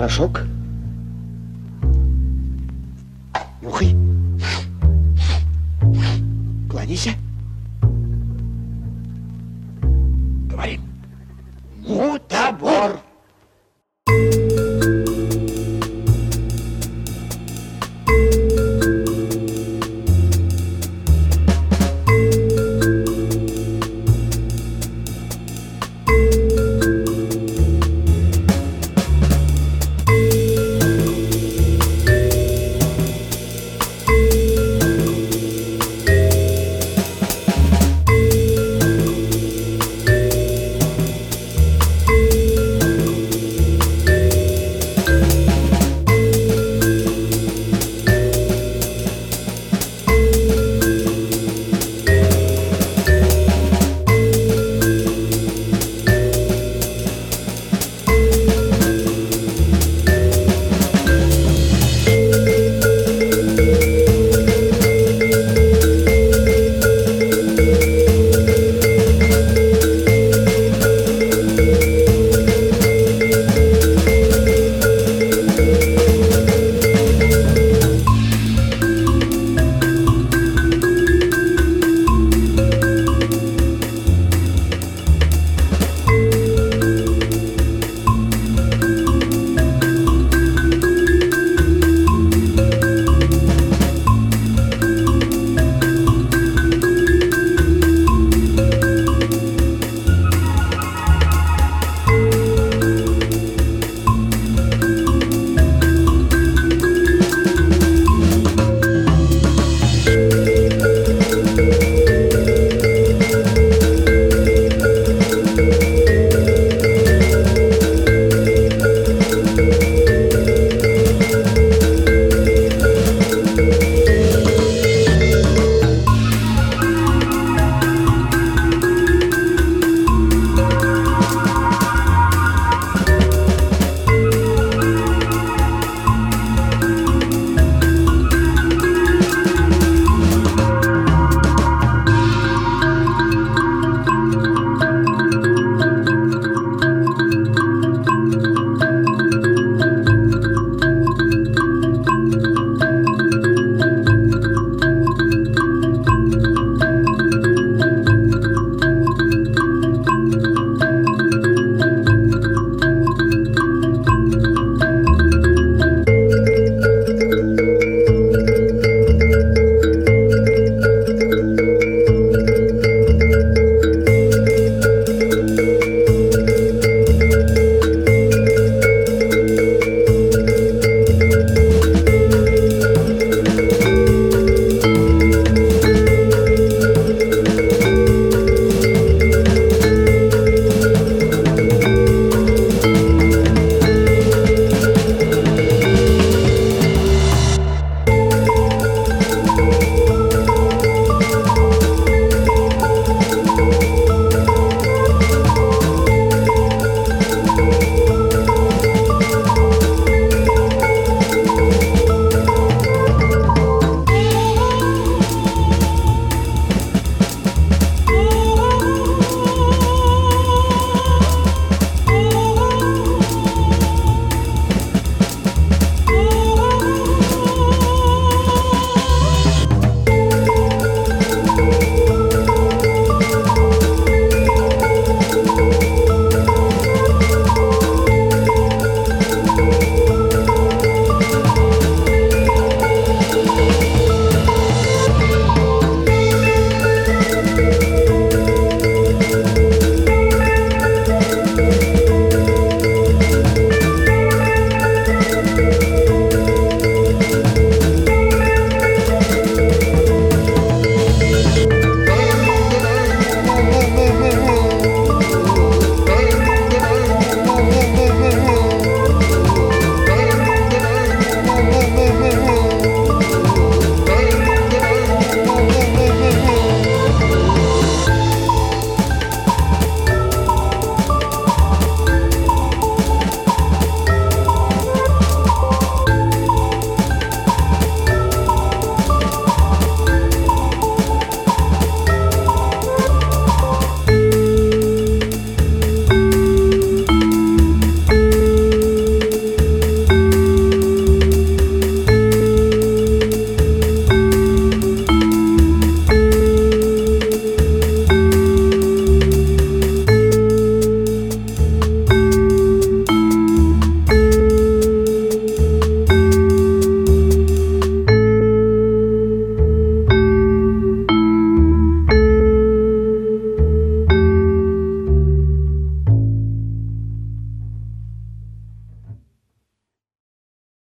порошок. Нюхай. Кланяйся.